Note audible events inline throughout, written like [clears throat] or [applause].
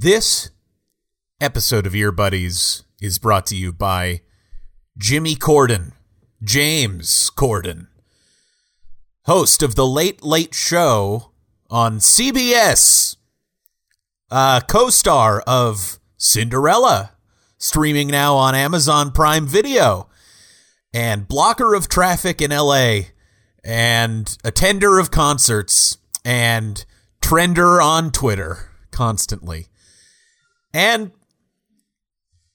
This episode of Ear Buddies is brought to you by Jimmy Corden, James Corden, host of The Late Late Show on CBS, uh, co star of Cinderella, streaming now on Amazon Prime Video, and blocker of traffic in LA, and attender of concerts, and trender on Twitter constantly. And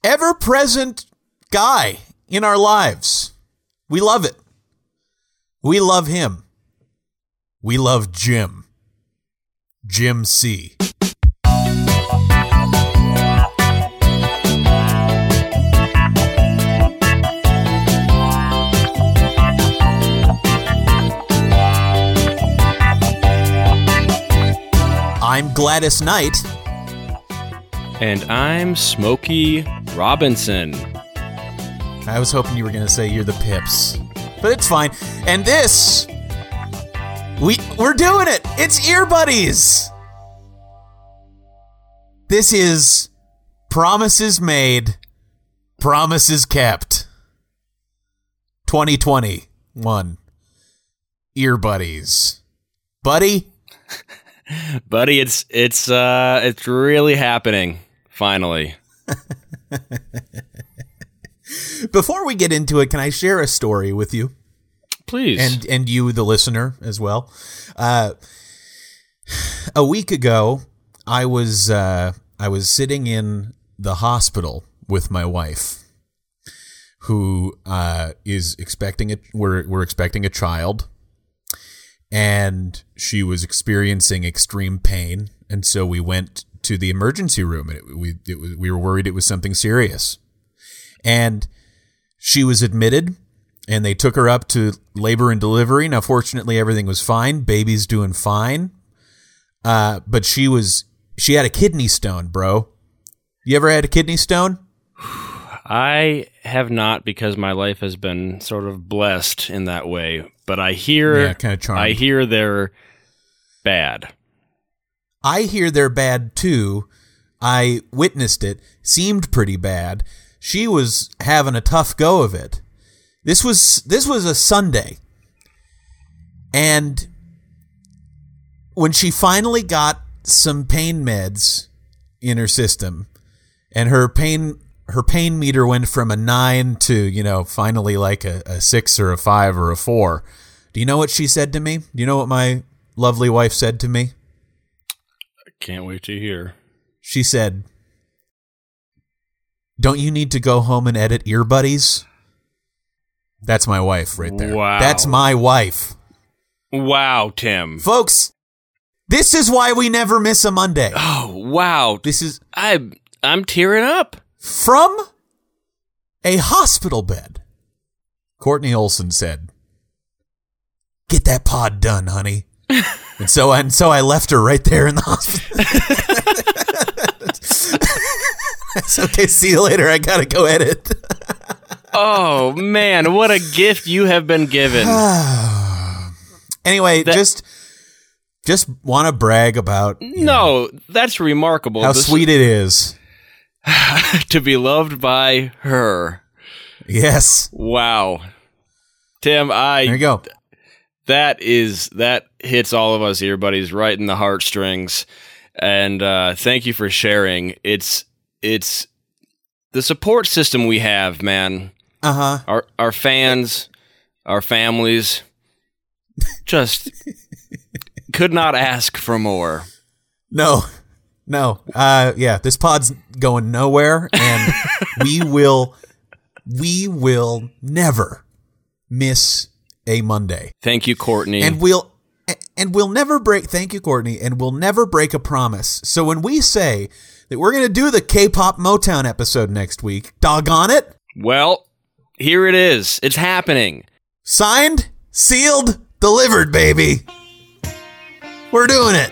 ever present guy in our lives. We love it. We love him. We love Jim. Jim C. I'm Gladys Knight. And I'm Smokey Robinson. I was hoping you were going to say you're the Pips, but it's fine. And this, we we're doing it. It's Ear Buddies. This is promises made, promises kept. 2021 Ear Buddies, buddy. [laughs] [laughs] Buddy, it's it's uh it's really happening finally. [laughs] Before we get into it, can I share a story with you? Please. And and you the listener as well. Uh a week ago, I was uh I was sitting in the hospital with my wife who uh is expecting a we're we're expecting a child and she was experiencing extreme pain. And so we went to the emergency room and it, we it was, we were worried it was something serious. And she was admitted and they took her up to labor and delivery. Now fortunately everything was fine. Baby's doing fine. Uh, but she was she had a kidney stone bro. You ever had a kidney stone? I have not because my life has been sort of blessed in that way. But I hear, Yeah, kinda charmed. I hear they're bad. I hear they're bad too. I witnessed it. Seemed pretty bad. She was having a tough go of it. This was this was a Sunday. And when she finally got some pain meds in her system and her pain her pain meter went from a 9 to, you know, finally like a, a 6 or a 5 or a 4. Do you know what she said to me? Do you know what my lovely wife said to me? I can't wait to hear. She said, Don't you need to go home and edit ear buddies? That's my wife right there. Wow. That's my wife. Wow, Tim. Folks, this is why we never miss a Monday. Oh, wow. This is I I'm tearing up. From a hospital bed. Courtney Olson said, Get that pod done, honey. [laughs] and so and so I left her right there in the hospital. [laughs] It's okay, see you later. I gotta go edit. [laughs] Oh man, what a gift you have been given. [sighs] Anyway, That- just just want to brag about no, that's remarkable. how This- sweet it is. [laughs] to be loved by her. Yes. Wow. Tim, I There you go. that is that hits all of us here, buddies, right in the heartstrings. And uh thank you for sharing. It's it's the support system we have, man. Uh huh. Our our fans, our families just [laughs] could not ask for more. No, no. Uh, yeah, this pod's going nowhere, and [laughs] we will, we will never miss a Monday, Thank you, Courtney. and we'll, and we'll never break. Thank you, Courtney, and we'll never break a promise. So when we say that we're gonna do the K-pop Motown episode next week, doggone it, well, here it is. It's happening. signed, sealed, delivered, baby. We're doing it.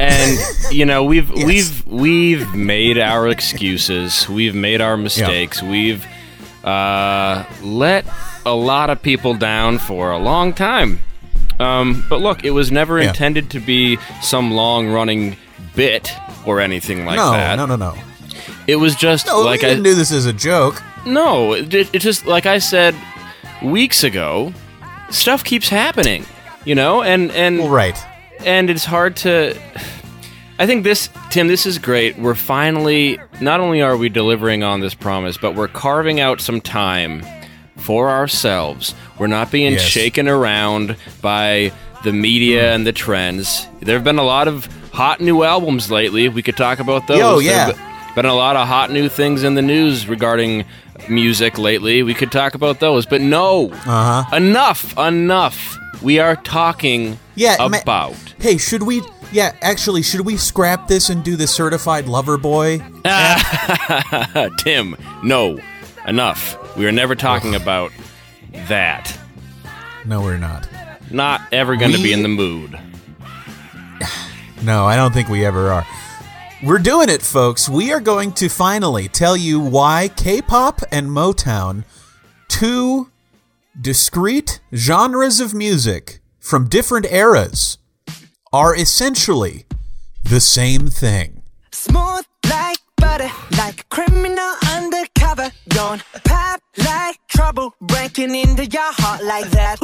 And you know, we've Yes. we've we've made our excuses. We've made our mistakes. We've uh, let a lot of people down for a long time. Um, but look, it was never Yeah. intended to be some long running bit or anything like no, that. no, no, no. No. It was just No, like I didn't do this as a joke. no, it, it just like I said weeks ago, stuff keeps happening, you know, and and Well, right. And it's hard to. I think this, Tim, this is great. We're finally not only are we delivering on this promise, but we're carving out some time for ourselves. We're not being Yes. shaken around by the media mm. and the trends. There have been a lot of hot new albums lately. We could talk about those. There yeah. have been a lot of hot new things in the news regarding music lately. We could talk about those, but no, Uh-huh. enough, enough. We are talking Yeah, ma- about. Hey, should we? Yeah, actually, should we scrap this and do the certified lover boy? [laughs] Tim, no, enough. We are never talking about that. No, we're not. Not ever going to be in the mood. [sighs] No, I don't think we ever are. We're doing it, folks. We are going to finally tell you why K-pop and Motown, two discrete genres of music from different eras, are essentially the same thing. Smooth like butter, like a criminal undercover. Don't pop like trouble, breaking into your heart like that.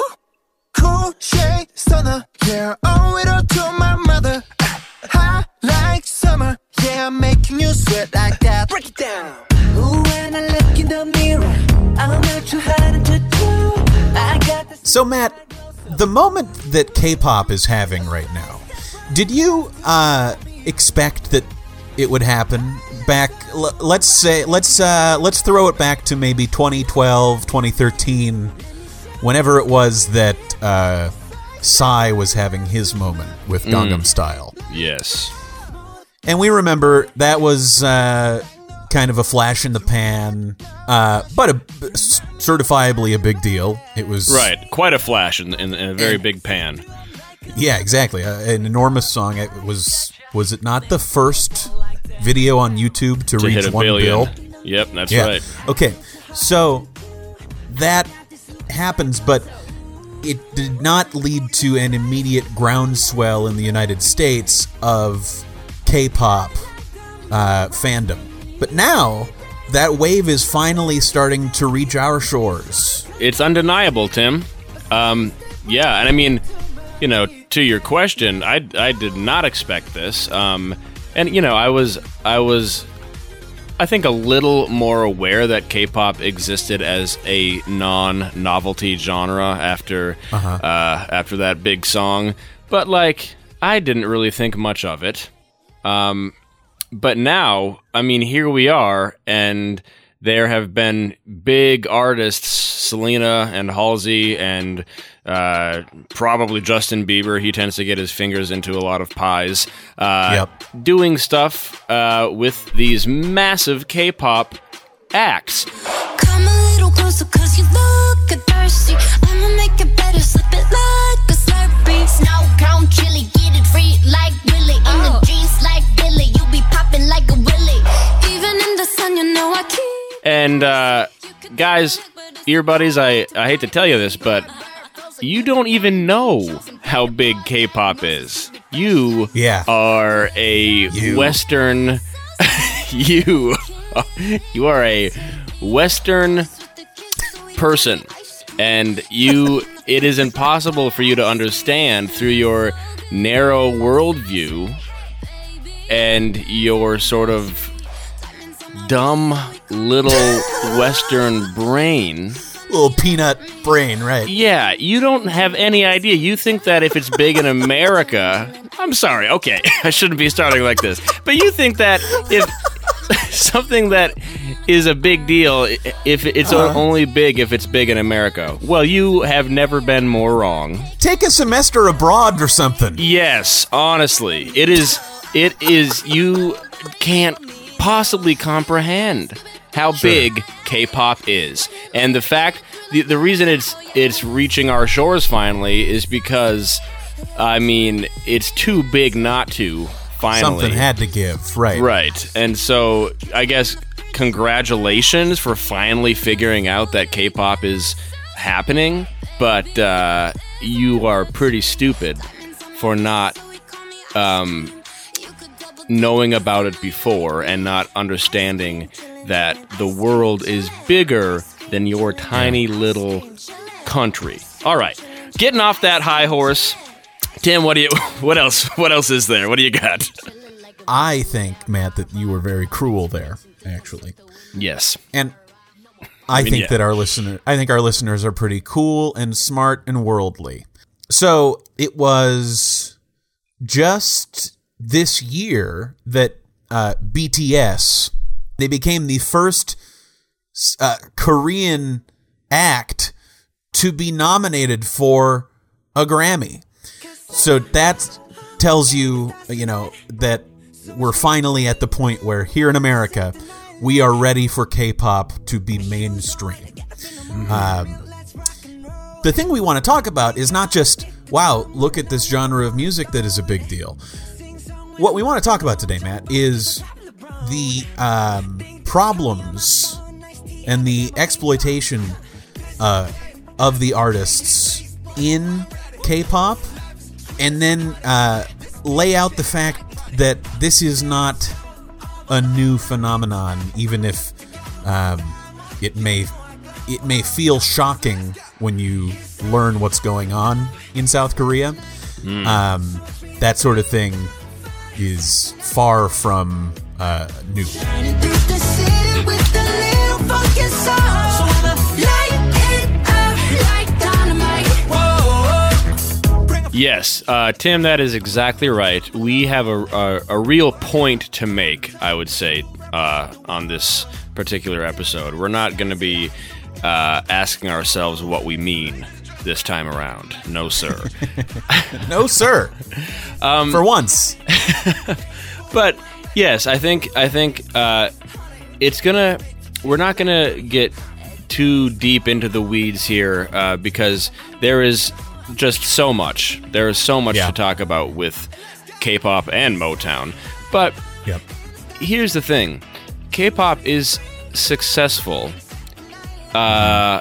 Cool shade stunner, yeah, owe it all to my mother. Hot like summer, yeah, I'm making you sweat like that. Break it down. Ooh, when I look in the mirror, I'm not too hard to do. I got this. So, Matt, the moment that K-pop is having right now, did you uh, expect that it would happen back? L- let's say let's uh, let's throw it back to maybe 2012, 2013, whenever it was that uh, Psy was having his moment with Gangnam Style, Yes. And we remember that was. Uh, Kind of a flash in the pan, uh, but a, certifiably a big deal. It was Right. Quite a flash in, in, in a very big pan. Yeah, exactly. Uh, an enormous song. It was was it not the first video on YouTube to, To reach hit a one billion. bill? Yep, that's Yeah. right. Okay. So that happens, but it did not lead to an immediate groundswell in the United States of K-pop uh, fandom. But now that wave is finally starting to reach our shores. It's undeniable, Tim. Um, yeah, and I mean, you know, to your question, I, I did not expect this. Um, and you know, I was I was I think a little more aware that K-pop existed as a non-novelty genre after uh, after that big song, but like I didn't really think much of it. Um, but now, I mean, here we are, and there have been big artists, Selena and Halsey, and uh, probably Justin Bieber. He tends to get his fingers into a lot of pies. Uh, Yep. Doing stuff uh, with these massive K-pop acts. Come a little closer cause you look thirsty I'ma make it better, slip it like a slurpee Snow cone chili, get it free like be like a Willy. Even in the sun you know I keep And uh, guys, ear buddies, I, I hate to tell you this, but you don't even know how big K-pop is. You Yeah. are a You. Western. [laughs] you you are a Western person, and you it is impossible for you to understand through your narrow worldview and your sort of dumb little Western brain. Little peanut brain, right? Yeah, you don't have any idea. You think that if it's big in America, I'm sorry, okay, [laughs] I shouldn't be starting like this, but you think that if [laughs] something that is a big deal, if it's o- only big if it's big in America, well, you have never been more wrong. Take a semester abroad or something. Yes, honestly, it is. It is. You can't possibly comprehend how big K-pop is, and the fact the the reason it's it's reaching our shores finally is because I mean it's too big not to finally. Something had to give, right? Right. And so I guess congratulations for finally figuring out that K-pop is happening, but uh, you are pretty stupid for not um, knowing about it before and not understanding that the world is bigger than your tiny little country. All right. Getting off that high horse. Tim, what do you [laughs] what else what else is there? What do you got? I think, Matt, that you were very cruel there, actually. Yes. And I mean, think yeah. that our listener I think our listeners are pretty cool and smart and worldly. So it was just this year that uh, BTS they became the first uh, Korean act to be nominated for a Grammy. So that tells you, you know, that we're finally at the point where here in America, we are ready for K-pop to be mainstream. Um, the thing we want to talk about is not just, wow, look at this genre of music that is a big deal. What we want to talk about today, Matt, is the um, problems and the exploitation uh, of the artists in K-pop, and then uh, lay out the fact that this is not a new phenomenon, even if um, it may it may feel shocking when you learn what's going on in South Korea. Um, that sort of thing is far from uh, new. Shining through the city with a little funky soul. So I'ma light it up like dynamite. Yes, uh, Tim, that is exactly right. We have a, a, a real point to make, I would say, uh, on this particular episode. We're not going to be uh, asking ourselves what we mean this time around. No, sir. [laughs] No, sir. For once. [laughs] but yes, I think I think uh, it's gonna. We're not gonna get too deep into the weeds here uh, because there is just so much. There is so much Yeah. to talk about with K-pop and Motown. But Yep. here's the thing: K-pop is successful. Uh,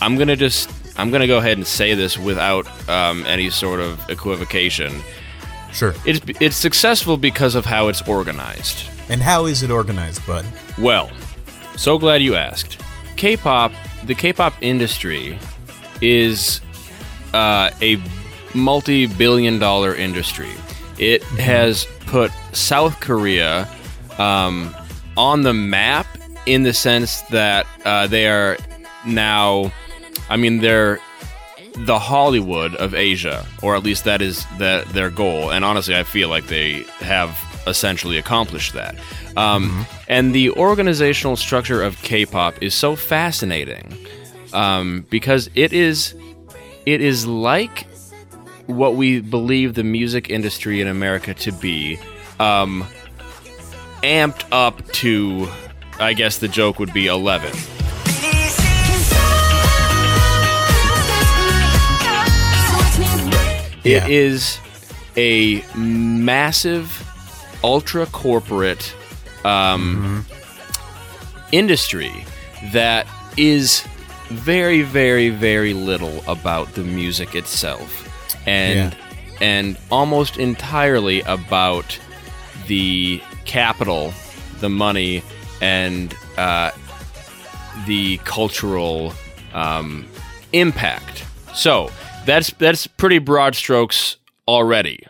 I'm gonna just I'm gonna go ahead and say this without um, any sort of equivocation. Sure. It's it's successful because of how it's organized. And how is it organized, bud? Well, so glad you asked. K-pop, the K-pop industry is uh, a multi-billion-dollar industry. It has put South Korea um, on the map in the sense that uh, they are now. I mean, they're the Hollywood of Asia, or at least that is the, their goal. And honestly, I feel like they have essentially accomplished that. Um, And the organizational structure of K-pop is so fascinating um, because it is it is like what we believe the music industry in America to be, um, amped up to. I guess the joke would be eleven. It Yeah. is a massive, ultra corporate um, industry that is very, very, very little about the music itself, and and almost entirely about the capital, the money, and uh, the cultural um, impact. So that's that's pretty broad strokes already.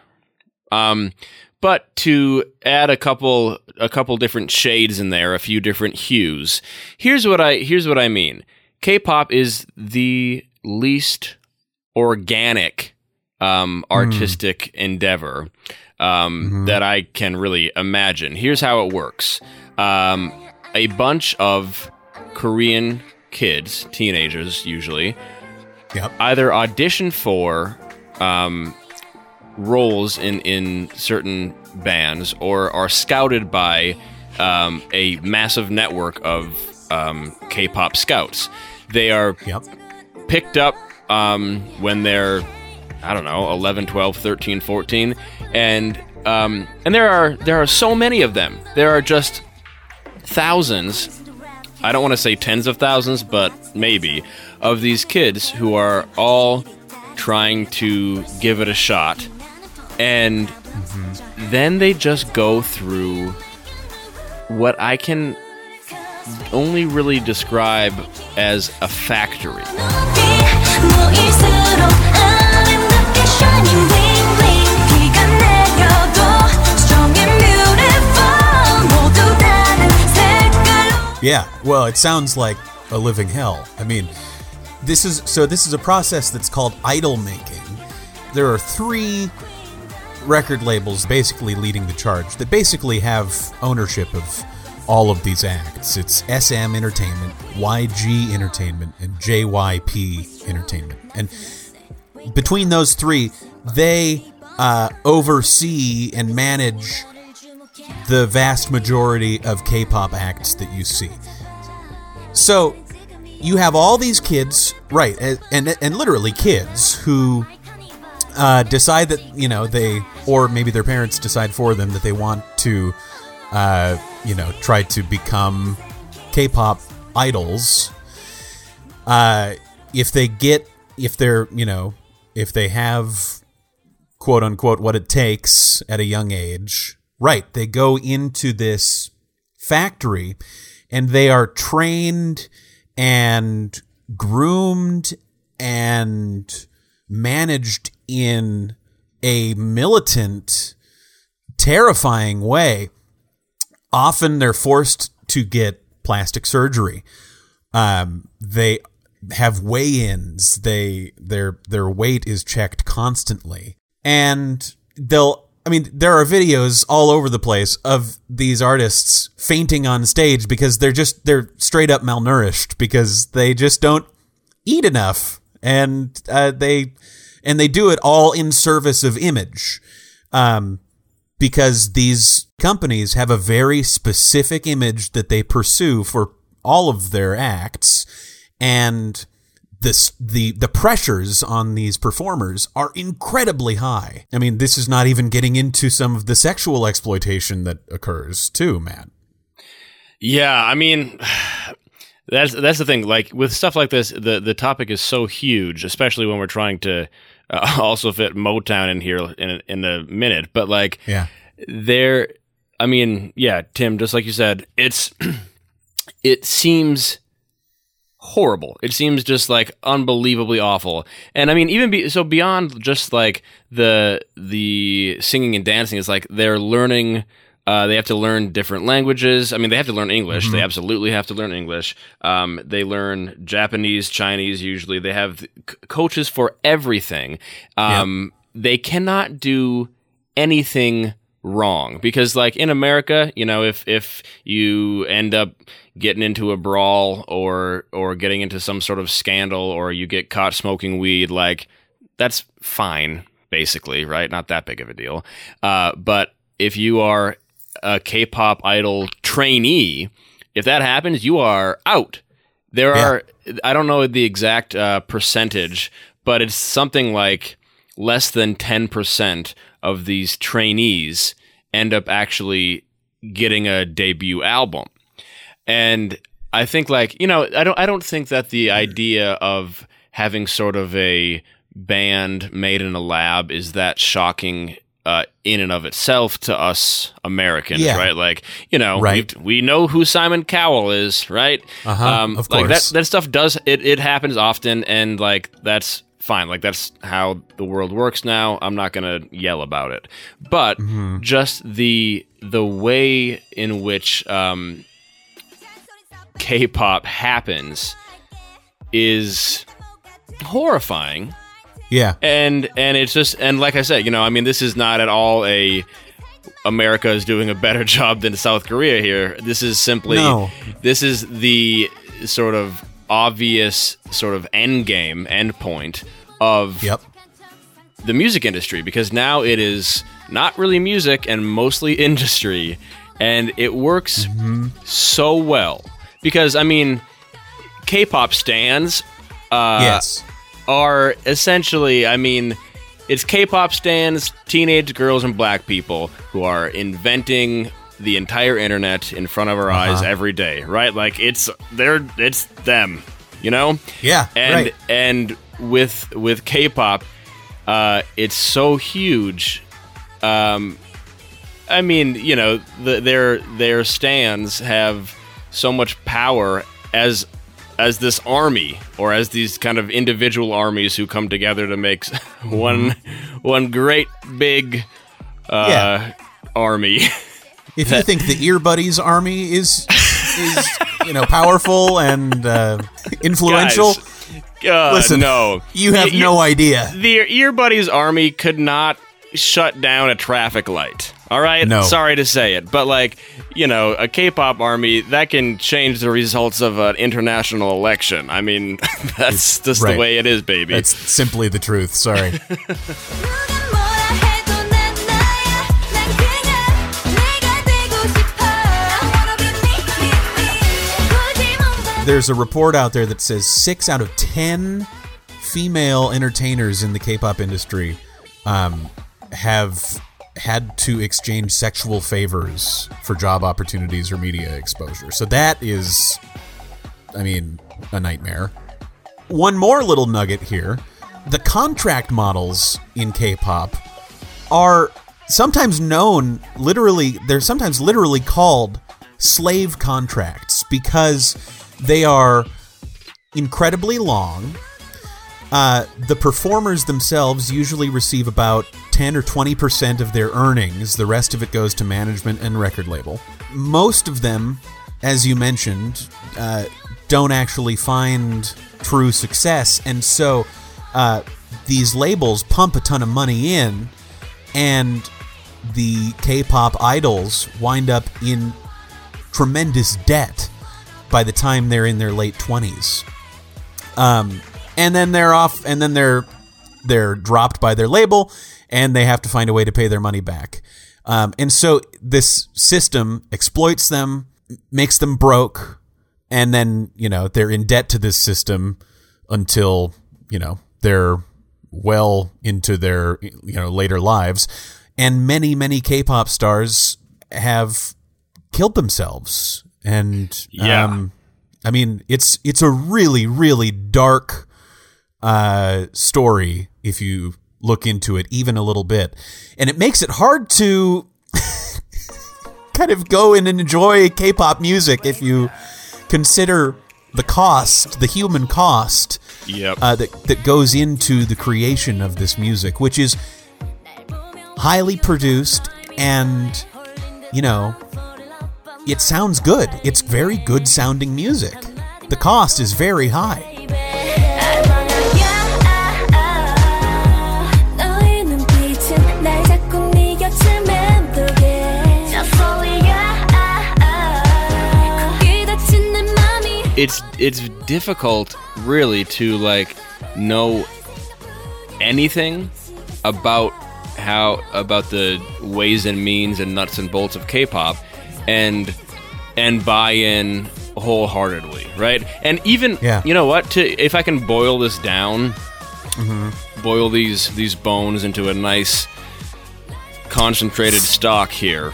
Um, but to add a couple a couple different shades in there, a few different hues. Here's what I here's what I mean. K-pop is the least organic um, artistic endeavor um, that I can really imagine. Here's how it works: um, a bunch of Korean kids, teenagers usually, Yep. either audition for um, roles in in certain bands or are scouted by um, a massive network of um, K-pop scouts. They are Yep. picked up um, when they're I don't know 11, 12, 13, 14 and um, and there are there are so many of them. There are just thousands. I don't want to say tens of thousands, but maybe of these kids who are all trying to give it a shot. And mm-hmm. then they just go through what I can only really describe as a factory. Yeah, well, it sounds like a living hell. I mean, this is so this is a process that's called idol making. There are three record labels basically leading the charge that basically have ownership of all of these acts. It's SM Entertainment, YG Entertainment, and JYP Entertainment. And between those three, they uh, oversee and manage the vast majority of K-pop acts that you see. So you have all these kids, right, and and, literally kids who uh, decide that you know they, or maybe their parents decide for them that they want to, uh, you know, try to become K-pop idols. Uh, if they get, if they're, you know, if they have quote unquote what it takes at a young age. Right, they go into this factory and they are trained and groomed and managed in a militant terrifying way. Often they're forced to get plastic surgery. Um, they have weigh-ins. They their their weight is checked constantly, and they'll. I mean, there are videos all over the place of these artists fainting on stage because they're just they're straight up malnourished because they just don't eat enough, and uh, they and they do it all in service of image. Um, because these companies have a very specific image that they pursue for all of their acts and this the the pressures on these performers are incredibly high. I mean, this is not even getting into some of the sexual exploitation that occurs too, man. Yeah, I mean, [sighs] that's that's the thing. Like with stuff like this, the the topic is so huge, especially when we're trying to uh, [laughs] also fit Motown in here in in a minute. But like, Yeah. there, I mean, yeah, Tim, just like you said, it's [clears throat] it seems horrible. It seems just like unbelievably awful. And I mean, even be, so beyond just like the the singing and dancing, it's like they're learning. Uh, they have to learn different languages. I mean, they have to learn English. They absolutely have to learn English. Um, they learn Japanese, Chinese. Usually, they have c- coaches for everything. Um, They cannot do anything wrong because like in America, you know, if if you end up getting into a brawl or or getting into some sort of scandal or you get caught smoking weed, like that's fine basically, right? Not that big of a deal. Uh, but if you are a K-pop idol trainee, if that happens, you are out. There Yeah. are I don't know the exact uh, percentage, but it's something like less than 10% of these trainees end up actually getting a debut album. And I think like, you know, I don't I don't think that the idea of having sort of a band made in a lab is that shocking uh, in and of itself to us Americans, Yeah. right? Like, you know, Right. we we know who Simon Cowell is, right? Um, Uh-huh, of Like that, course. that stuff does it, it happens often and like that's fine like that's how the world works now i'm not going to yell about it but Mm-hmm. just the the way in which um k-pop happens is horrifying Yeah. and and it's just and like I said, you know, I mean, this is not at all a America is doing a better [laughs] job than South Korea here. This is simply No. this is the sort of obvious sort of end game, end point of Yep. the music industry because now it is not really music and mostly [laughs] industry and it works mm-hmm. so well because I mean, K-pop stans uh, yes. are essentially, I mean, it's K-pop stans, teenage girls and black people who are inventing the entire internet in front of our eyes Uh-huh. every day, right? Like it's they're it's them, you know? Yeah. and right. and with with K-pop, uh, it's so huge. Um, I mean, you know, the, their their stans have so much power as as this army or as these kind of individual armies who come together to make [laughs] one one great big uh, Yeah. army. [laughs] If you think the Ear Buddies army is is you know powerful and uh, influential, Guys, uh, Listen, no, you have no idea. The Ear Buddies army could not shut down a traffic light. All right. No. Sorry to say it, but like, you know, a K-pop army that can change the results of an international election. I mean, [laughs] that's just right. the way it is, baby. It's simply the truth. Sorry. [laughs] There's a report out there that says six out of ten female entertainers in the K-pop industry um, have had to exchange sexual favors for job opportunities or media exposure. So that is, I mean, a nightmare. One more little nugget here: the contract models in K-pop are sometimes known literally they're sometimes literally called slave contracts because they are incredibly long uh, the performers themselves usually receive about 10 or 20% of their earnings. The rest of it goes to management and record label. Most of them, as you mentioned, uh, don't actually find true success. And so uh, these labels pump a ton of money in, and the K pop idols wind up in tremendous debt by the time they're in their late 20s um, and then they're off, and then they're they're dropped by their label, and they have to find a way to pay their money back. Um, and so this system exploits them, makes them broke, and then you know they're in debt to this system until you know they're well into their you know later lives. And many many K-pop stars have killed themselves, and Yeah. um, I mean, it's it's a really really dark uh, story if you look into it even a little bit, and it makes it hard to [laughs] kind of go and enjoy K-pop music if you consider the cost, the human cost yep. uh, that that goes into the creation of this music, which is highly produced and you know it sounds good. It's very good sounding music. The cost is very high. It's it's difficult really to like know anything about how about the ways and means and nuts and bolts of K-pop and and buy in wholeheartedly, right? And even Yeah. you know what? To if I can boil this down, mm-hmm. boil these these bones into a nice concentrated stock here.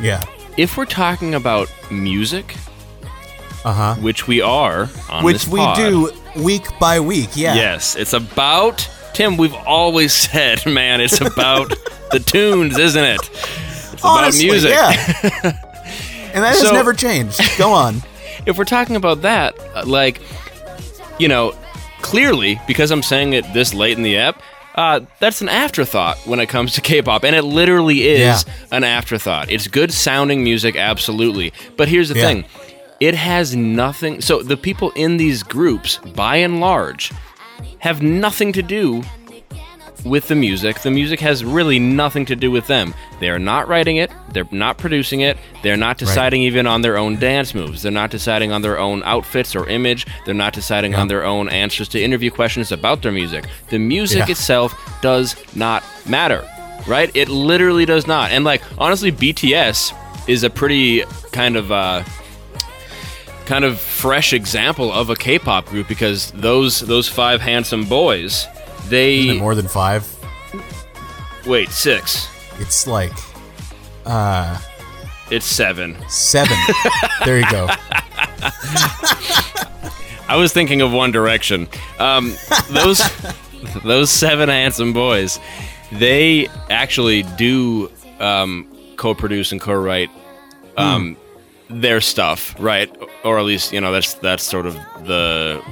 Yeah. If we're talking about music, Uh huh. which we are on Which we pod, do week by week. Yeah. Yes, it's about Tim. We've always [laughs] said, man, it's about the tunes, isn't it? It's Honestly, about music. Yeah. [laughs] and that has never changed. Go on. [laughs] If we're talking about that, uh, like, you know, clearly because I'm saying it this late in the app. Uh, that's an afterthought when it comes to K-pop, and it literally is Yeah. an afterthought. It's good sounding music, absolutely. But here's the Yeah. thing: it has nothing. So the people in these groups, by and large, have nothing to do with the music. The music has really nothing to do with them. They are not writing it, they're not producing it, they're not deciding even on their own dance moves. They're not deciding on their own outfits or image, they're not deciding on their own answers to interview questions about their music. The music Yeah. itself does not matter. Right? It literally does not. And like honestly BTS is a pretty kind of uh kind of fresh example of a K-pop group because those those five handsome boys, they more than five? wait six. It's like uh, It's seven. seven. [laughs] there you go. I was thinking of One Direction. Um, those those seven handsome boys, they actually do um, co-produce and co-write um, their stuff, right? Or at least you know that's that's sort of the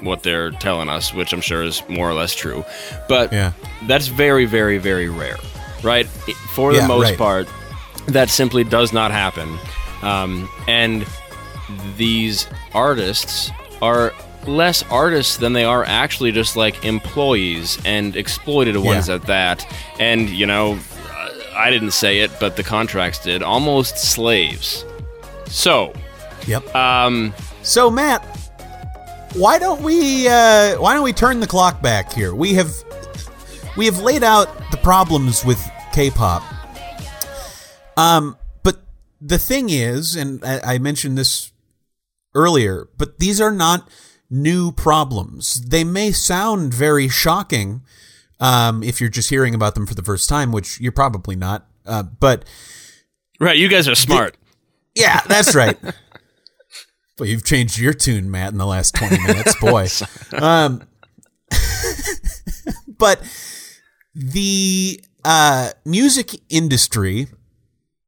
what they're telling us, which I'm sure is more or less true. But Yeah. that's very, very, very rare, right? For the Yeah, most right. part, that simply does not happen. Um, and these artists are less artists than they are actually just like employees and exploited ones Yeah. at that. And, you know, I didn't say it, but the contracts did. Almost slaves. So, Yep. um, So Matt, why don't we uh, why don't we turn the clock back here? We have we have laid out the problems with K-pop. Um, but the thing is, and I, I mentioned this earlier, but these are not new problems. They may sound very shocking um, if you're just hearing about them for the first time, which you're probably not. Uh, but right, you guys are smart. Yeah, that's right. [laughs] but you've changed your tune, Matt, in the last 20 minutes, boy. [laughs] Um, [laughs] but the uh, music industry,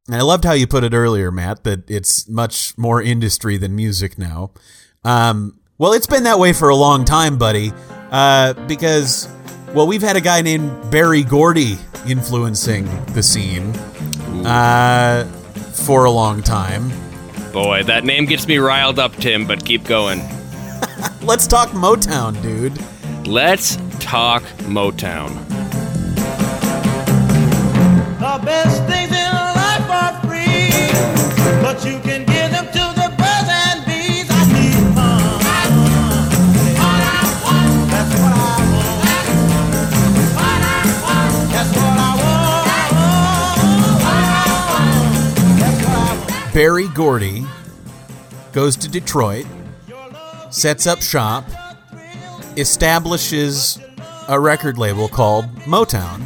and I loved how you put it earlier, Matt, that it's much more industry than music now. Um, well, it's been that way for a long time, buddy, uh, because, well, we've had a guy named Berry Gordy influencing the scene uh, for a long time. Boy, that name gets me riled up, Tim, but keep going. [laughs] Let's talk Motown, dude. Let's talk Motown. The best things in life are free, but you Berry Gordy goes to Detroit, sets up shop, establishes a record label called Motown,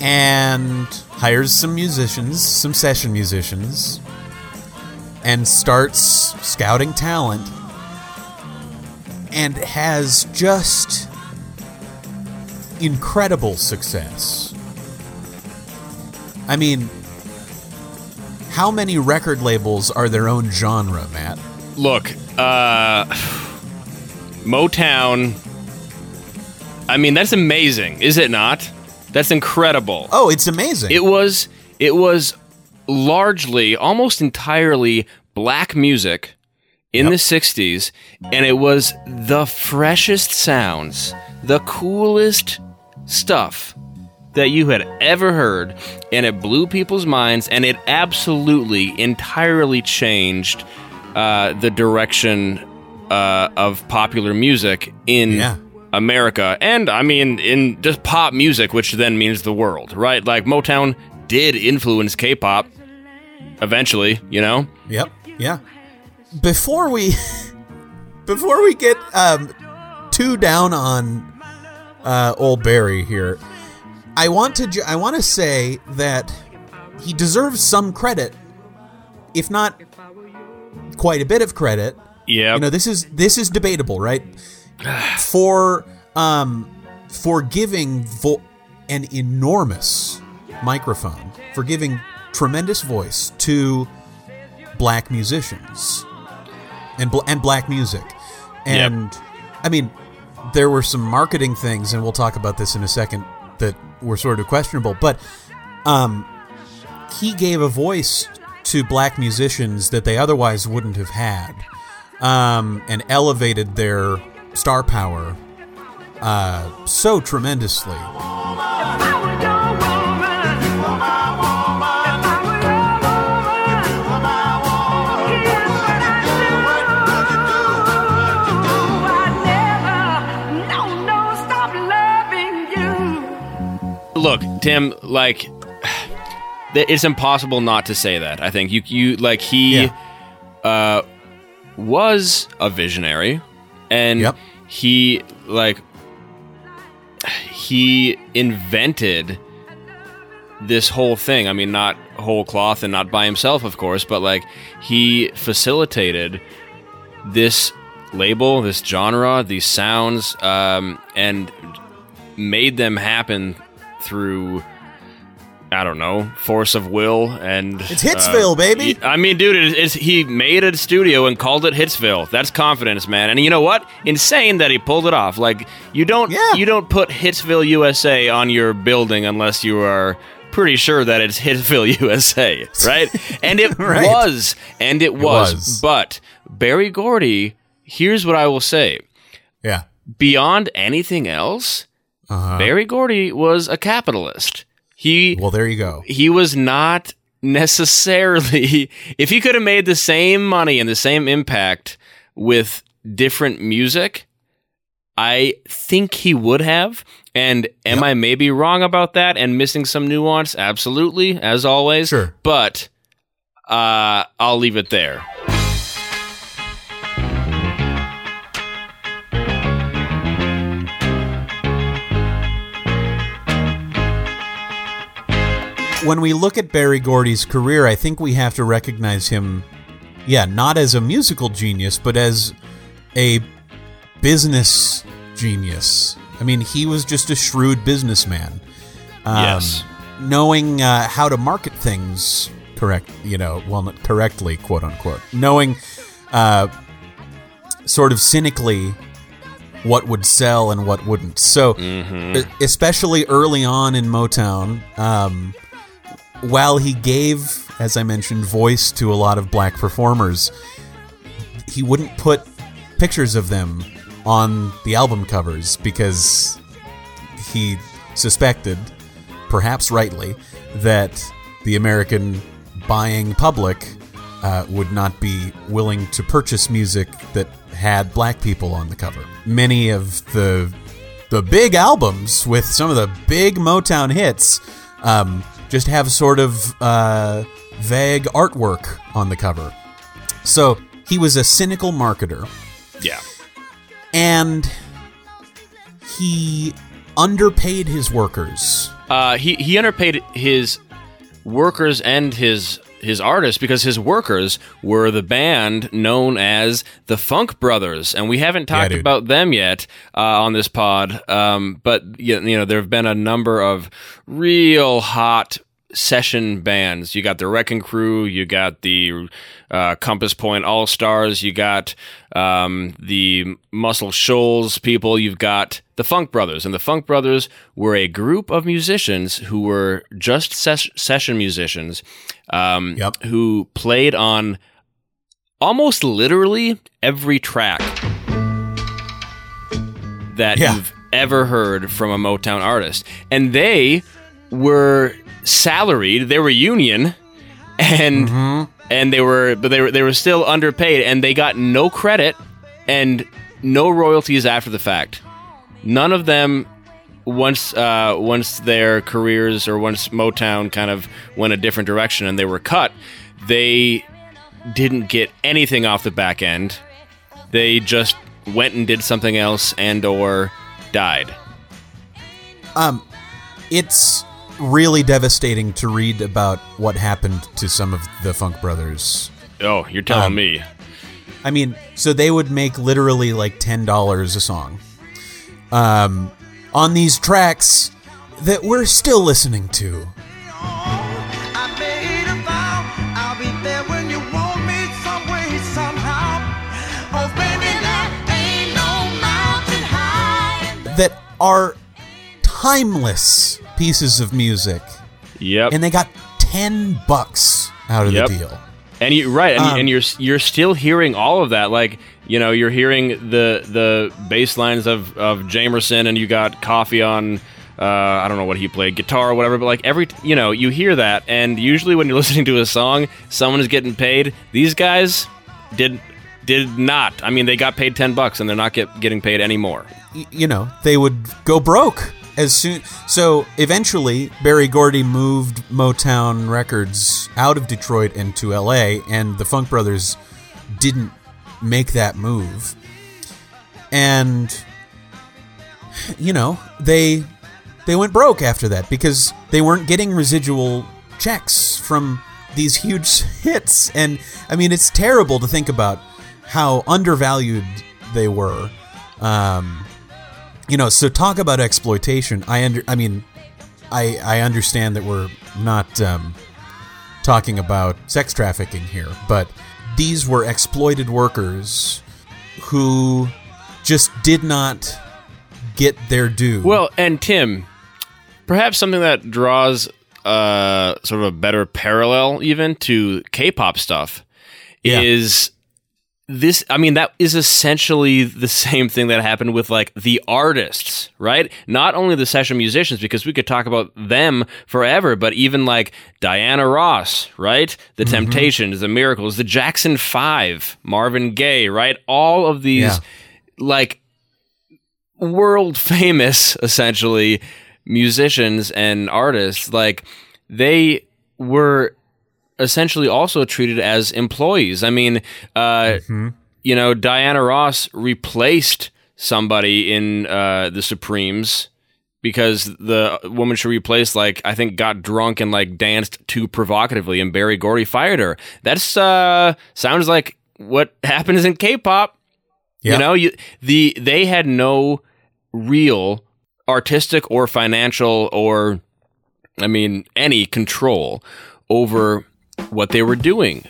and hires some musicians, some session musicians, and starts scouting talent, and has just incredible success. I mean, how many record labels are their own genre, Matt? Look, uh, Motown. I mean, that's amazing, is it not? That's incredible. Oh, it's amazing. It was it was largely, almost entirely black music in Yep. the 60s and it was the freshest sounds, the coolest stuff that you had ever heard and it blew people's minds and it absolutely entirely changed uh, the direction uh, of popular music in Yeah. America and I mean in just pop music, which then means the world, right? Like Motown did influence K-pop eventually, you know. Yep. Yeah. Before we [laughs] before we get um too down on uh old Berry here, I want to ju- I want to say that he deserves some credit, if not quite a bit of credit. Yeah, You know, this is this is debatable, right? [sighs] For um for giving vo- an enormous microphone, for giving tremendous voice to black musicians and bl- and black music. And I mean, there were some marketing things and we'll talk about this in a second that were sort of questionable, but um he gave a voice to black musicians that they otherwise wouldn't have had um, and elevated their star power uh, so tremendously. Look, Tim, like [sighs] it's impossible not to say that. I think you you like he Yeah. uh was a visionary, and Yep. he like [sighs] he invented this whole thing. I mean, not whole cloth and not by himself, of course, but like he facilitated this label, this genre, these sounds, um, and made them happen through. I don't know, force of will and It's Hitsville, uh, baby. I mean, dude, it, it's, he made a studio and called it Hitsville. That's confidence, man. And you know what? Insane that he pulled it off. Like you don't Yeah. you don't put Hitsville, USA on your building unless you are pretty sure that it's Hitsville, [laughs] USA, right? And it [laughs] Right. was, and it was. was. But Berry Gordy, here's what I will say: Yeah. beyond anything else, Uh-huh. Berry Gordy was a capitalist. He Well, there you go. he was not necessarily [laughs] if he could have made the same money and the same impact with different music i think he would have and am i maybe wrong about that and missing some nuance absolutely as always Sure. but uh i'll leave it there when we look at Berry Gordy's career, I think we have to recognize him, yeah, not as a musical genius, but as a business genius. I mean, he was just a shrewd businessman. Um, yes Knowing uh, how to market things correct, you know, well, not correctly, quote unquote. Knowing uh, sort of cynically what would sell and what wouldn't. So, e- especially early on in Motown, um, while he gave, as I mentioned, voice to a lot of black performers, he wouldn't put pictures of them on the album covers because he suspected, perhaps rightly, that the American buying public uh, would not be willing to purchase music that had black people on the cover. Many of the the big albums with some of the big Motown hits um, just have sort of uh, vague artwork on the cover. So he was a cynical marketer yeah and he underpaid his workers. Uh, he he underpaid his workers and his his artists because his workers were the band known as the Funk Brothers, and we haven't talked dude. about them yet uh, on this pod. Um, but you know there have been a number of real hot session bands. You got the Wrecking Crew, you got the uh, Compass Point All Stars, you got um, the Muscle Shoals people, you've got the Funk Brothers. And the Funk Brothers were a group of musicians who were just ses- session musicians um, Yep. who played on almost literally every track that Yeah. you've ever heard from a Motown artist. And they were salaried, they were union and and they were but they were they were still underpaid and they got no credit and no royalties after the fact. None of them once uh, once their careers or once Motown kind of went a different direction and they were cut, they didn't get anything off the back end. They just went and did something else and or died. Um, it's really devastating to read about what happened to some of the Funk Brothers. Oh, you're telling Um, me. I mean, so they would make literally like ten dollars a song, um, on these tracks that we're still listening to. I made a vow I'll be there when you want me some way, somehow. Baby, there ain't no mountain high. that are timeless pieces of music, Yep. and they got ten bucks out of Yep. the deal. And you right, and, Um, and you're you're still hearing all of that. Like you know, you're hearing the the bass lines of of Jamerson, and you got Coffey on. Uh, I don't know what he played, guitar or whatever, but like every you know, you hear that, and usually when you're [laughs] listening to a song, someone is getting paid. These guys did did not. I mean, they got paid ten bucks, and they're not get, getting paid anymore. y- you know, they would go broke as soon. So eventually, Berry Gordy moved Motown Records out of Detroit into L.A., and the Funk Brothers didn't make that move. And you know, they they went broke after that because they weren't getting residual checks from these huge [laughs] hits and I mean it's terrible to think about how undervalued they were. Um you know, so talk about exploitation. I under I mean I I understand that we're not um talking about sex trafficking here, but these were exploited workers who just did not get their due. Well, and Tim, perhaps something that draws uh, sort of a better parallel even to K-pop stuff Yeah. is this. I mean, that is essentially the same thing that happened with like the artists, right? Not only the session musicians, because we could talk about them forever, but even like Diana Ross, right? The mm-hmm. Temptations, the Miracles, the Jackson Five, Marvin Gaye, right? All of these Yeah. like world famous essentially musicians and artists like they were essentially also treated as employees. I mean uh you know diana ross replaced somebody in uh the supremes because the woman she replaced like i think got drunk and like danced too provocatively and berry gordy fired her. That's uh sounds like what happens in k-pop. Yeah. you know, you, the they had no real artistic or financial or I mean any control over what they were doing,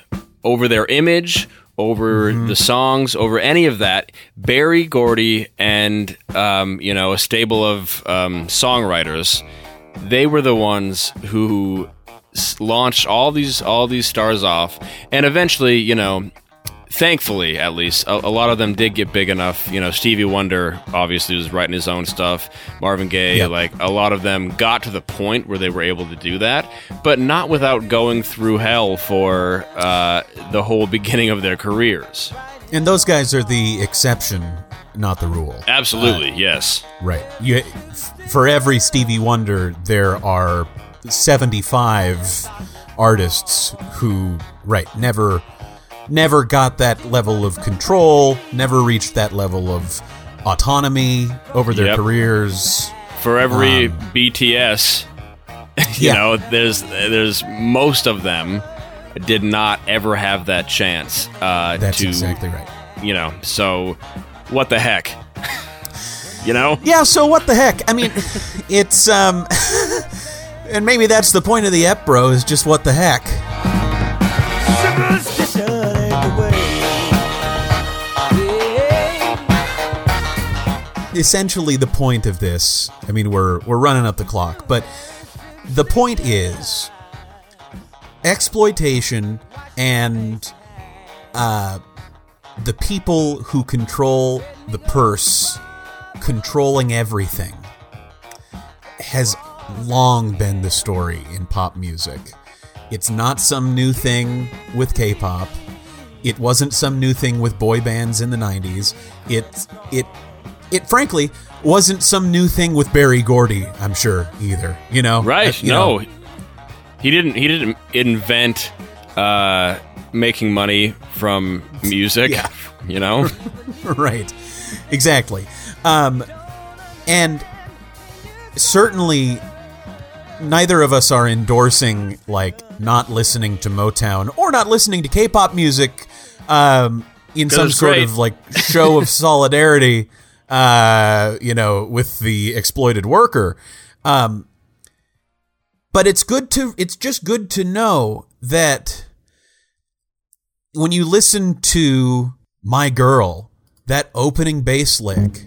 over their image, over the songs, over any of that. Berry Gordy and um, you know a stable of um, songwriters, they were the ones who launched all these all these stars off, and eventually, you know, thankfully at least a, a lot of them did get big enough you know stevie wonder obviously was writing his own stuff marvin gaye Yeah. like a lot of them got to the point where they were able to do that but not without going through hell for uh, the whole [laughs] beginning of their careers and those guys are the exception, not the rule. absolutely yes Right. You, f- for every Stevie Wonder, there are 75 artists who, right, never never got that level of control, never reached that level of autonomy over their Yep. careers. for every Um, bts [laughs] you Yeah. know there's there's most of them did not ever have that chance uh, That's to exactly right. you know so what the heck [laughs] you know Yeah, so what the heck? I mean, [laughs] it's um and maybe that's the point of the ep bro is just what the heck. Essentially the point of this i mean we're we're running up the clock but the point is exploitation and uh the people who control the purse controlling everything has long been the story in pop music. It's not some new thing with k-pop it wasn't some new thing with boy bands in the 90s it it it frankly wasn't some new thing with Berry Gordy, I'm sure either. You know, Right? Uh, you no, know, he didn't. He didn't invent uh, making money from music. Yeah. [laughs] You know. [laughs] right, exactly. Um, and certainly, neither of us are endorsing like not listening to Motown or not listening to K-pop music um, in some sort great. of like show of [laughs] solidarity. Uh, you know, with the exploited worker. Um, but it's good to it's just good to know that when you listen to my girl that opening bass lick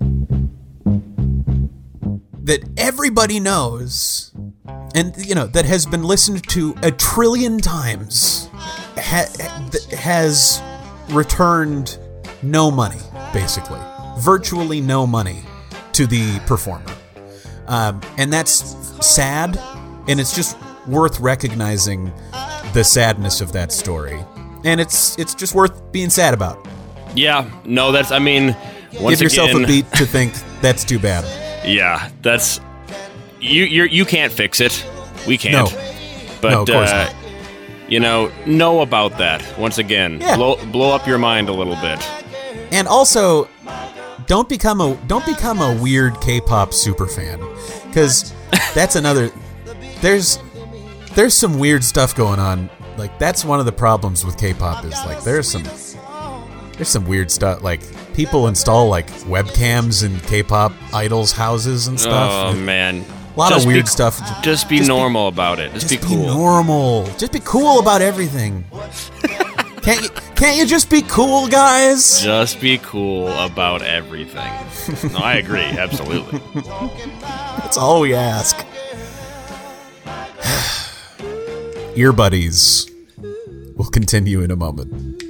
that everybody knows and you know that has been listened to a trillion times ha- has returned no money basically virtually no money to the performer um, and that's sad and it's just worth recognizing the sadness of that story and it's it's just worth being sad about Yeah. No, that's. I mean, once give yourself again, a beat to think that's too bad [laughs] Yeah, that's. You you you can't fix it. We can't. No. But No, of course uh, not. You know, know about that. Once again, Yeah. blow blow up your mind a little bit. And also, don't become a don't become a weird K-pop super fan, because that's another. There's there's some weird stuff going on. Like that's one of the problems with K-pop is like there's some there's some weird stuff. Like people install like webcams in K-pop idols' houses and stuff. Oh And man, a lot Just of be- weird stuff. Just be normal about it. Just, Just be cool. normal. Just be cool about everything. can't you? Can't you just be cool, guys? Just be cool about everything. no, I agree. Absolutely. [laughs] That's all we ask. [sighs] Ear buddies. We'll continue in a moment.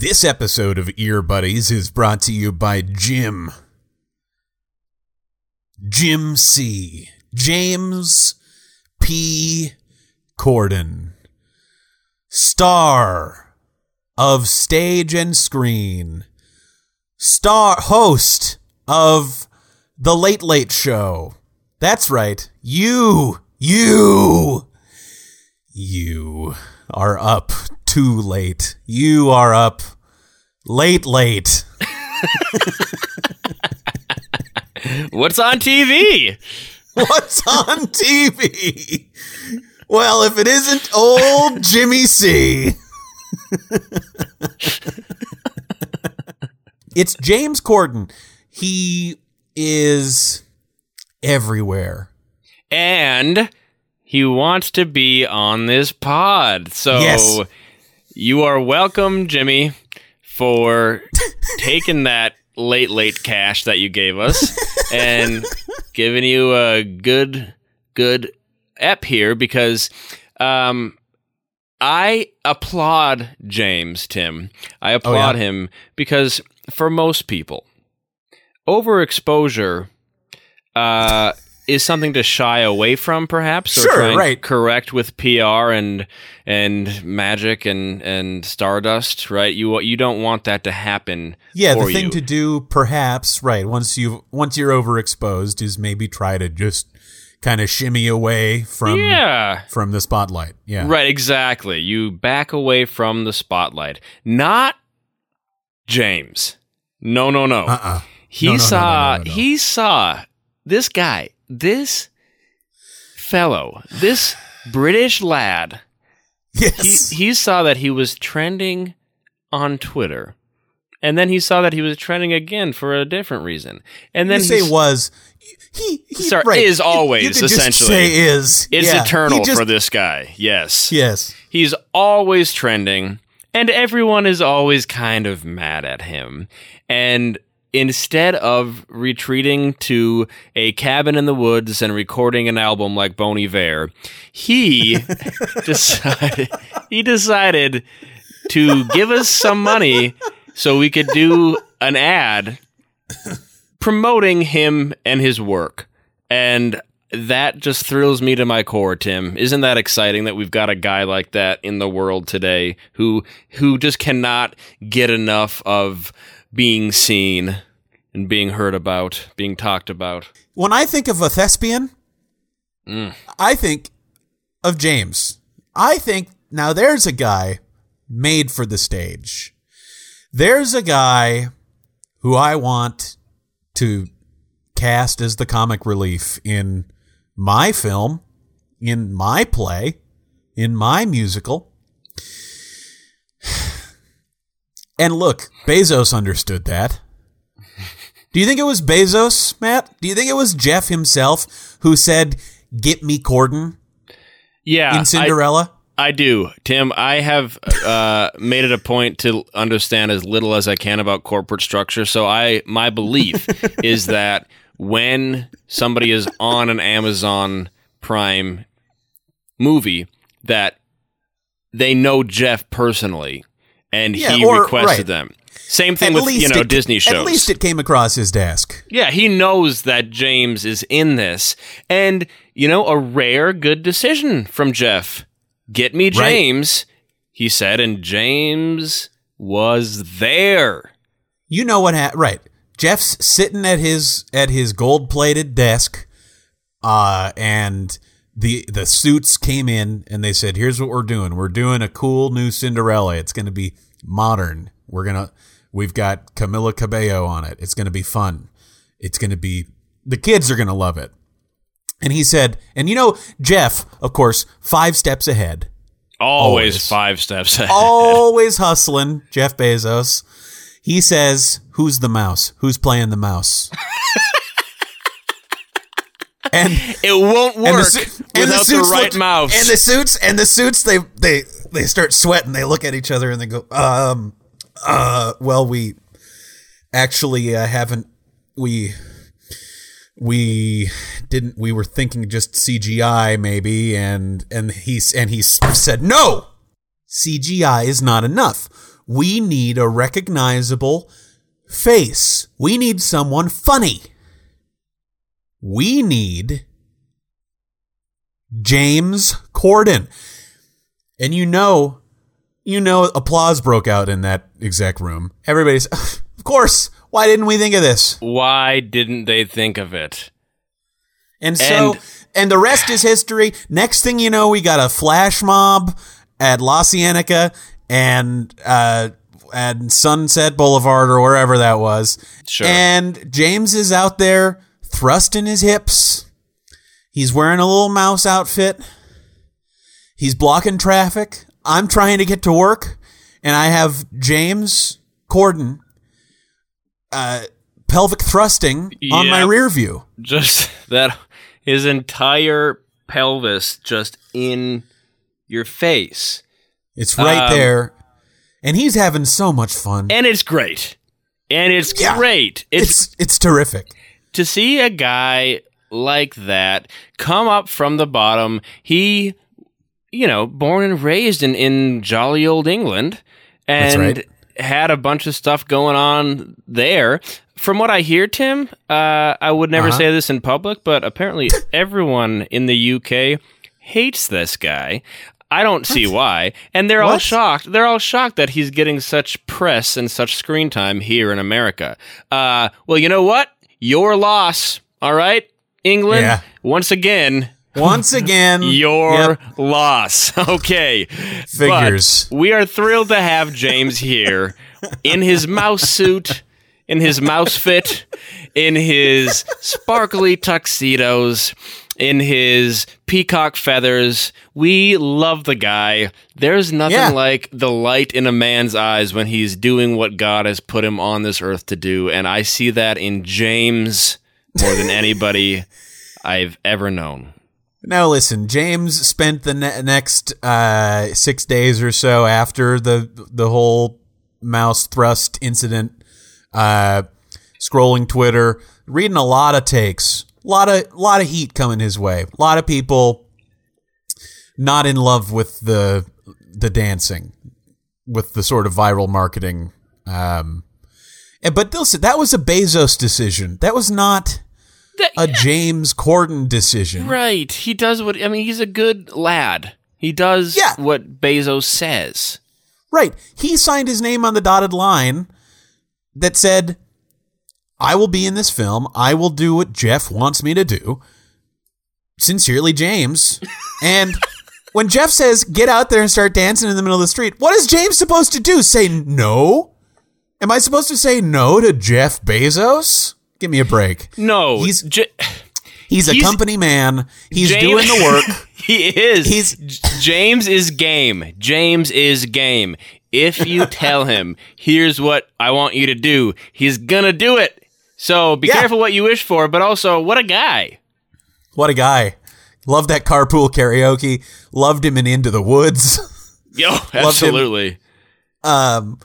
This episode of Ear Buddies is brought to you by Jim. Jim C. James P. Corden. Star of stage and screen. Star host of The Late Late Show. That's right. You, you, you are up too late. You are up late, late. What's on TV? What's on TV? Well, if it isn't old Jimmy C. it's James Corden. He is everywhere. And he wants to be on this pod. So Yes. You are welcome, Jimmy, for [laughs] taking that late, late cash that you gave us [laughs] and giving you a good, good ep here because um, I applaud James, Tim. I applaud him because for most people, overexposure uh, is something to shy away from, perhaps. Or Sure, try and right. Correct with PR and and magic and and stardust, right? You you don't want that to happen. Yeah, the thing you. to do, perhaps, right? Once you once you're overexposed, is maybe try to just kind of shimmy away from yeah. from the spotlight. Yeah, Right, exactly. You back away from the spotlight. Not James. No, no, no. Uh-uh. He No, no, saw no, no, no, no. he saw this guy, this fellow, this British lad. [laughs] He Yes. he saw that he was trending on Twitter. And then he saw that he was trending again for a different reason. And then you say he was. He, he Sorry, right. is You- you always, could just essentially. say is. it's Yeah, eternal just- for this guy. Yes. Yes. He's always trending, and everyone is always kind of mad at him. And instead of retreating to a cabin in the woods and recording an album like Bon Iver, he [laughs] decided he decided to give us some money so we could do an ad promoting him and his work. And that just thrills me to my core, Tim. Isn't that exciting that we've got a guy like that in the world today who who just cannot get enough of being seen and being heard about, being talked about. When I think of a thespian, Mm. I think of James. I think now there's a guy made for the stage. There's a guy who I want to cast as the comic relief in my film, in my play, in my musical. And look, Bezos understood that. Do you think it was Bezos, Matt? Do you think it was Jeff himself who said, "Get me Corden" Yeah, in Cinderella? I do, Tim. I have uh, made it a point to understand as little as I can about corporate structure. So I, my belief [laughs] is that when somebody is on an Amazon Prime movie that they know Jeff personally and Yeah, he or- requested right. them. Same thing At with you know it- Disney shows. At least it came across his desk. Yeah, he knows that James is in this. And, you know, a rare good decision from Jeff. Get me Right. James, he said, and James was there. You know what happened, right? Jeff's sitting at his at his gold plated desk, uh, and the the suits came in and they said, "Here's what we're doing. We're doing a cool new Cinderella. It's going to be modern. We're gonna we've got Camila Cabello on it. It's going to be fun. It's going to be the kids are going to love it." And he said, and you know, Jeff, of course, five steps ahead. Always, Always. five steps ahead. always hustling, Jeff Bezos. He says, "Who's the mouse? Who's playing the mouse?" [laughs] and [laughs] It won't and the, work su- and without the, suits right. And the suits and the suits they they they start sweating. They look at each other and they go, "Um, uh, well, we actually uh, haven't we." We didn't. We were thinking just CGI, maybe, and and he's and he said no. CGI is not enough. We need a recognizable face. We need someone funny. We need James Corden. And you know, you know, applause broke out in that exec room. Everybody's, [laughs] of course, why didn't we think of this? Why didn't they think of it? And so, And- and, the rest is history. Next thing you know, we got a flash mob at La Cienega and uh, at Sunset Boulevard or wherever that was. Sure. And James is out there thrusting his hips. He's wearing a little mouse outfit. He's blocking traffic. I'm trying to get to work, and I have James Corden uh, pelvic thrusting on my rear view. Just [laughs] that his entire pelvis just in your face. It's right Um, there. And he's having so much fun. And it's great. And it's Yeah. great. It's It's it's terrific. To see a guy like that come up from the bottom. He, you know, born and raised in, in jolly old England and right. had a bunch of stuff going on there. From what I hear, Tim, uh, I would never Uh-huh. say this in public, but apparently [laughs] everyone in the UK hates this guy. I don't see why. And they're all shocked. They're all shocked that he's getting such press and such screen time here in America. Uh, well, you know what? Your loss. All right, England. Yeah. Once again, Once again, [laughs] your yep, loss. [laughs] Okay. Figures. But we are thrilled to have James here in his mouse suit, in his mouse fit, in his sparkly tuxedos, in his peacock feathers. We love the guy. There's nothing Yeah. like the light in a man's eyes when he's doing what God has put him on this earth to do. And I see that in James more than anybody [laughs] I've ever known. Now listen, James spent the ne- next uh, six days or so after the the whole mouse thrust incident, uh, scrolling Twitter, reading a lot of takes, lot of lot of heat coming his way, a lot of people not in love with the the dancing, with the sort of viral marketing. Um, and- but listen, that was a Bezos decision. That was not a James Corden decision. Right. He does what I mean, he's a good lad. He does Yeah. what Bezos says. Right. He signed his name on the dotted line that said, I will be in this film. I will do what Jeff wants me to do. Sincerely, James. And [laughs] when Jeff says, get out there and start dancing in the middle of the street, what is James supposed to do? Say no? Am I supposed to say no to Jeff Bezos? Give me a break. No, He's- J- He's a He's- company man. He's James- doing the work. [laughs] he is. He's- James is game. James is game. If you [laughs] tell him, here's what I want you to do, he's gonna do it. So be Yeah. careful what you wish for, but also what a guy. What a guy. Loved that carpool karaoke. Loved him in Into the Woods. [laughs] Yo, [laughs] absolutely. Um,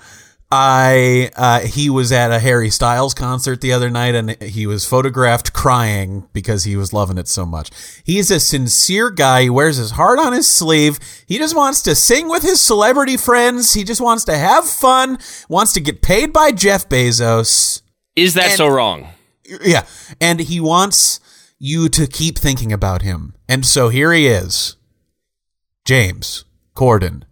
I uh, he was at a Harry Styles concert the other night, and he was photographed crying because he was loving it so much. He's a sincere guy. He wears his heart on his sleeve. He just wants to sing with his celebrity friends. He just wants to have fun. Wants to get paid by Jeff Bezos. Is that And- so wrong? Yeah, and he wants you to keep thinking about him. And so here he is, James Corden.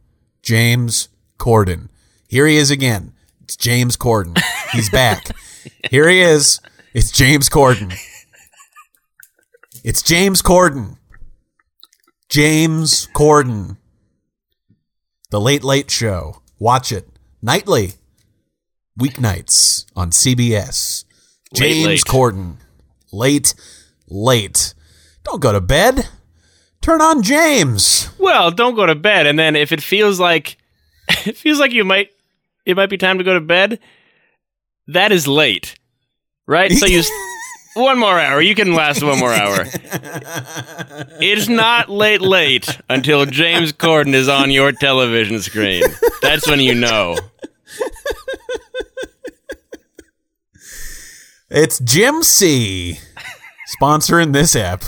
James Corden. Here he is again. It's James Corden. He's back. [laughs] Here he is. It's James Corden. It's James Corden. James Corden. The Late Late Show. Watch it nightly, weeknights on CBS. Late James Late. Corden. Late, late. Don't go to bed. Turn on James. Well, don't go to bed, and then if it feels like [laughs] it feels like you might it might be time to go to bed, that is late, right? So you [laughs] one more hour. You can last one more hour. [laughs] It's not late late until James Corden is on your television screen. That's when you know. It's Jim C. Sponsoring this app.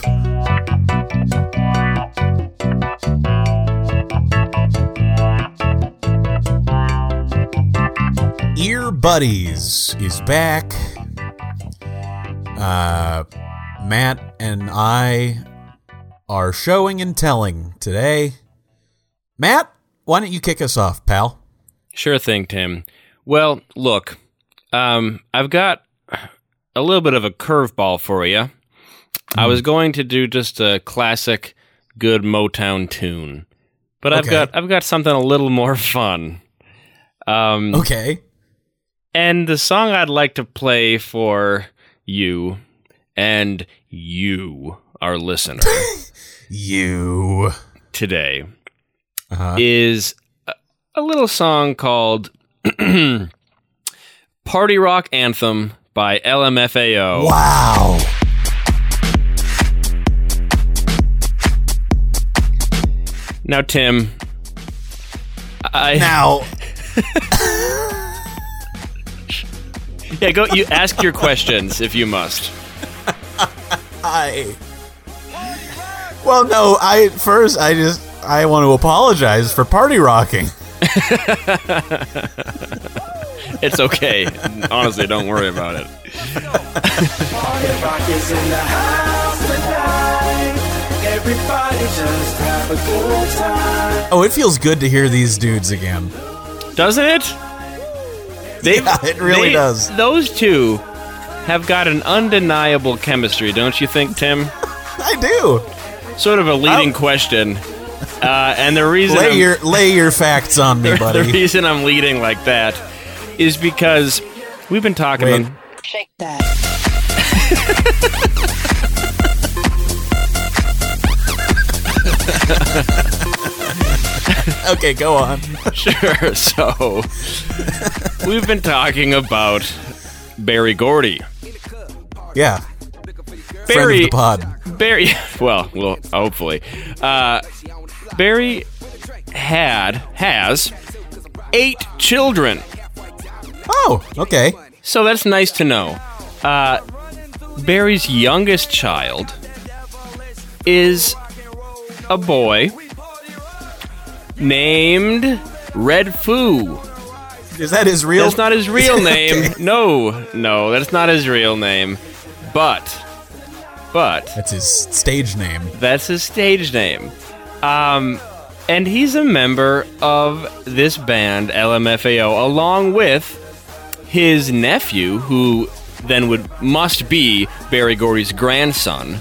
Ear Buddies is back. Uh, Matt and I are showing and telling today. Matt, why don't you kick us off, pal? Sure thing, Tim. Well, look, um, I've got a little bit of a curveball for you. I was going to do just a classic, good Motown tune, but I've got I've got something a little more fun. Um, Okay. and the song I'd like to play for you and you, our listener, [laughs] You. today Uh-huh. is a, a little song called [clears throat] Party Rock Anthem by LMFAO. Wow. Now, Tim, I Now, [laughs] yeah, go. You ask your questions if you must. I. Well, no, I first I just I want to apologize for party rocking. [laughs] It's okay. Honestly, don't worry about it. Rock is in the house. Everybody just have a good time. Oh, it feels good to hear these dudes again. Doesn't it? They, Yeah, it really they- does. Those two have got an undeniable chemistry, don't you think, Tim? I do. Sort of a leading question. Uh, and the reason Lay I'm- your lay your facts on me, [laughs] buddy. the reason I'm leading like that is because we've been talking. Wait. about- Shake that. [laughs] okay, go on. Sure. So we've been talking about Berry Gordy. Yeah, Berry, of the pod. Berry. [laughs] Well, well, hopefully, uh, Berry had has eight children. Oh, okay. So that's nice to know. Uh, Berry's youngest child is a boy named Redfoo. Is that his real? That's not his real [laughs] name. Okay. No, no, that's not his real name. But, but That's his stage name. that's his stage name. Um, and he's a member of this band, LMFAO, along with his nephew, who then would must be Berry Gordy's grandson,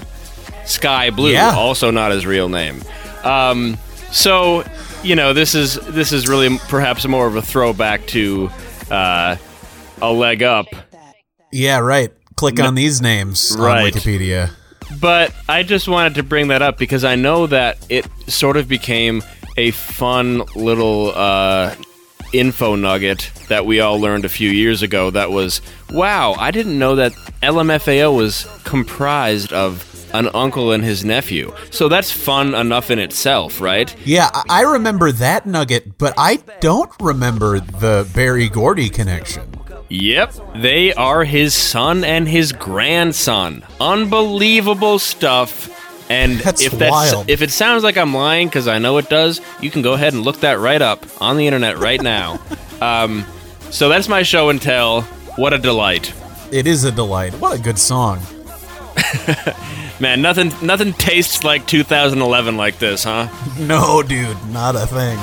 SkyBlu, Yeah. also not his real name. Um, so, you know, this is this is really perhaps more of a throwback to uh, a leg up. Yeah, right. Click on these names Right. on Wikipedia. But I just wanted to bring that up because I know that it sort of became a fun little uh, info nugget that we all learned a few years ago. That was, wow, I didn't know that LMFAO was comprised of an uncle and his nephew. So that's fun enough in itself, right? Yeah, I remember that nugget, but I don't remember the Berry Gordy connection. Yep, they are his son and his grandson. Unbelievable stuff. And That's if that's wild. if it sounds like I'm lying, because I know it does, you can go ahead and look that right up on the internet right now. [laughs] um, so that's my show and tell. What a delight, It is a delight. What a good song. [laughs] man! Nothing nothing tastes like 2011 like this, huh? [laughs] No, dude, not a thing.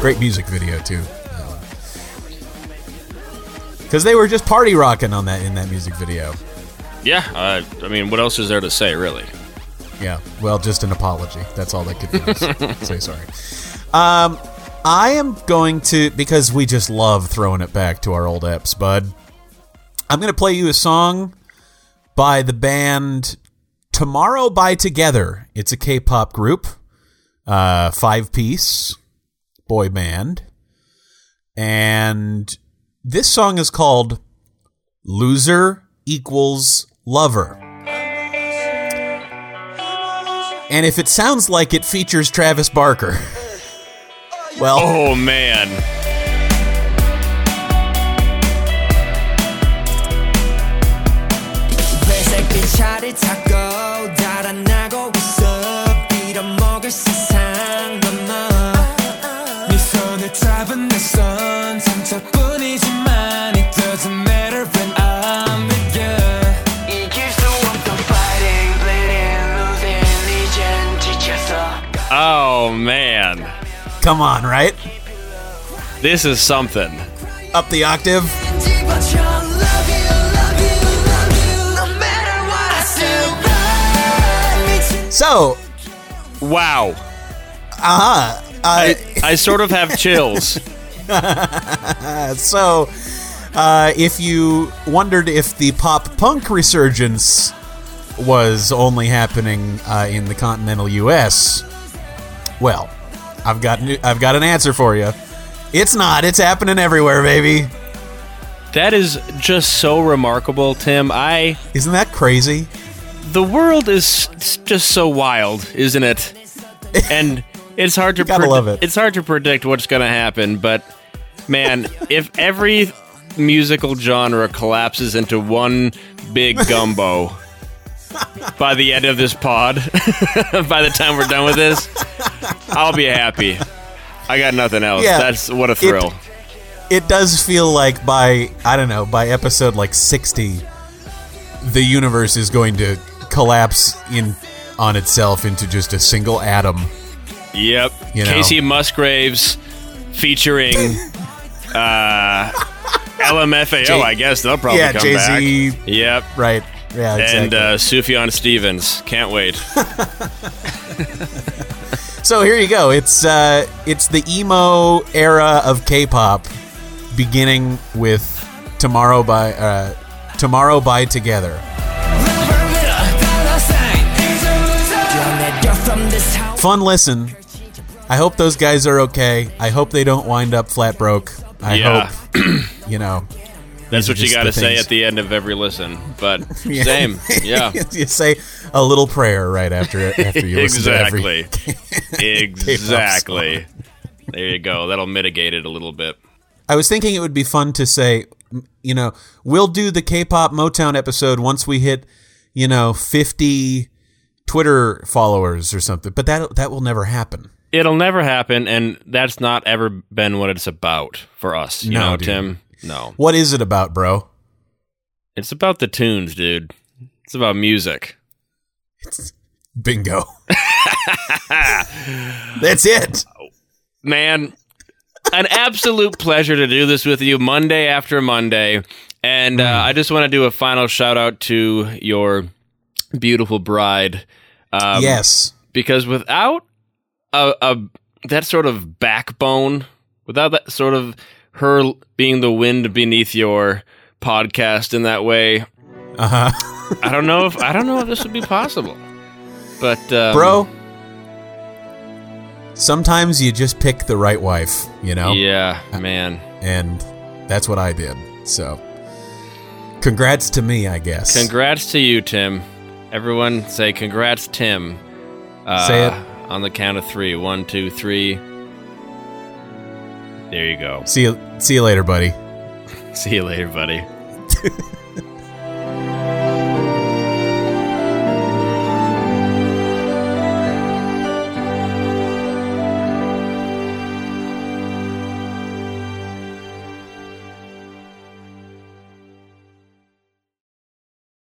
Great music video too. Because they were just party rocking on that in that music video. Yeah, uh, I mean, what else is there to say, really? Yeah. Well, just an apology. That's all they could do. [laughs] say sorry. Um, I am going to because we just love throwing it back to our old eps, bud. I'm going to play you a song by the band Tomorrow by Together. It's a K-pop group, uh, five piece boy band, and this song is called "Loser Equals Lover." And if it sounds like it features Travis Barker, [laughs] well, Oh man, man, come on, right? this is something. Up the octave. I So, Wow, uh-huh. Uh, I sort of have chills. [laughs] so, uh, if you wondered if the pop punk resurgence was only happening uh, in the continental U.S., well, I've got new, I've got an answer for you. It's not. It's happening everywhere, baby. That is just so remarkable, Tim. I Isn't that crazy? the world is just so wild, isn't it? [laughs] And it's hard to gotta love it. It's hard to predict what's going to happen, but man, [laughs] if every musical genre collapses into one big gumbo by the end of this pod, [laughs] by the time we're done with this, I'll be happy. I got nothing else. Yeah, That's what a thrill. It does feel like by I don't know by episode like sixty, the universe is going to collapse in on itself into just a single atom. Yep. You know. Kacey Musgraves featuring [laughs] uh, LMFAO. J- I guess they'll probably Yeah, come Jay-Z. back. Yep. Right. Yeah. Exactly. And uh, Sufjan Stevens. Can't wait. [laughs] So here you go. It's uh, it's the emo era of K-pop, beginning with "Tomorrow" by uh, "Tomorrow" by Together. Fun listen. I hope those guys are okay. I hope they don't wind up flat broke. I Yeah. hope [clears throat] you know. That's what you got to say things. at the end of every listen. But [laughs] Yeah. same. [laughs] Yeah. you say a little prayer right after it after you [laughs] every. exactly. exactly. There you go. That'll mitigate it a little bit. I was thinking it would be fun to say, you know, we'll do the K-pop Motown episode once we hit, you know, fifty Twitter followers or something. But that that will never happen. It'll never happen, and that's not ever been what it's about for us. You No, know, dude. Tim? No. What is it about, bro? It's about the tunes, dude. It's about music. It's Bingo. [laughs] [laughs] That's it. Man, an absolute pleasure to do this with you Monday after Monday. And uh, I just want to do a final shout out to your beautiful bride. Um, yes. Because without a, a that sort of backbone, without that sort of her being the wind beneath your podcast in that way, Uh huh. [laughs] I don't know if I don't know if this would be possible. But um, Bro, sometimes you just pick the right wife, you know? yeah, man. And that's what I did. So, congrats to me, I guess. Congrats to you, Tim. Everyone say congrats, Tim. Uh, Say it. on the count of three. One, two, three. There you go. see you see you later, buddy. [laughs] See you later, buddy. [laughs]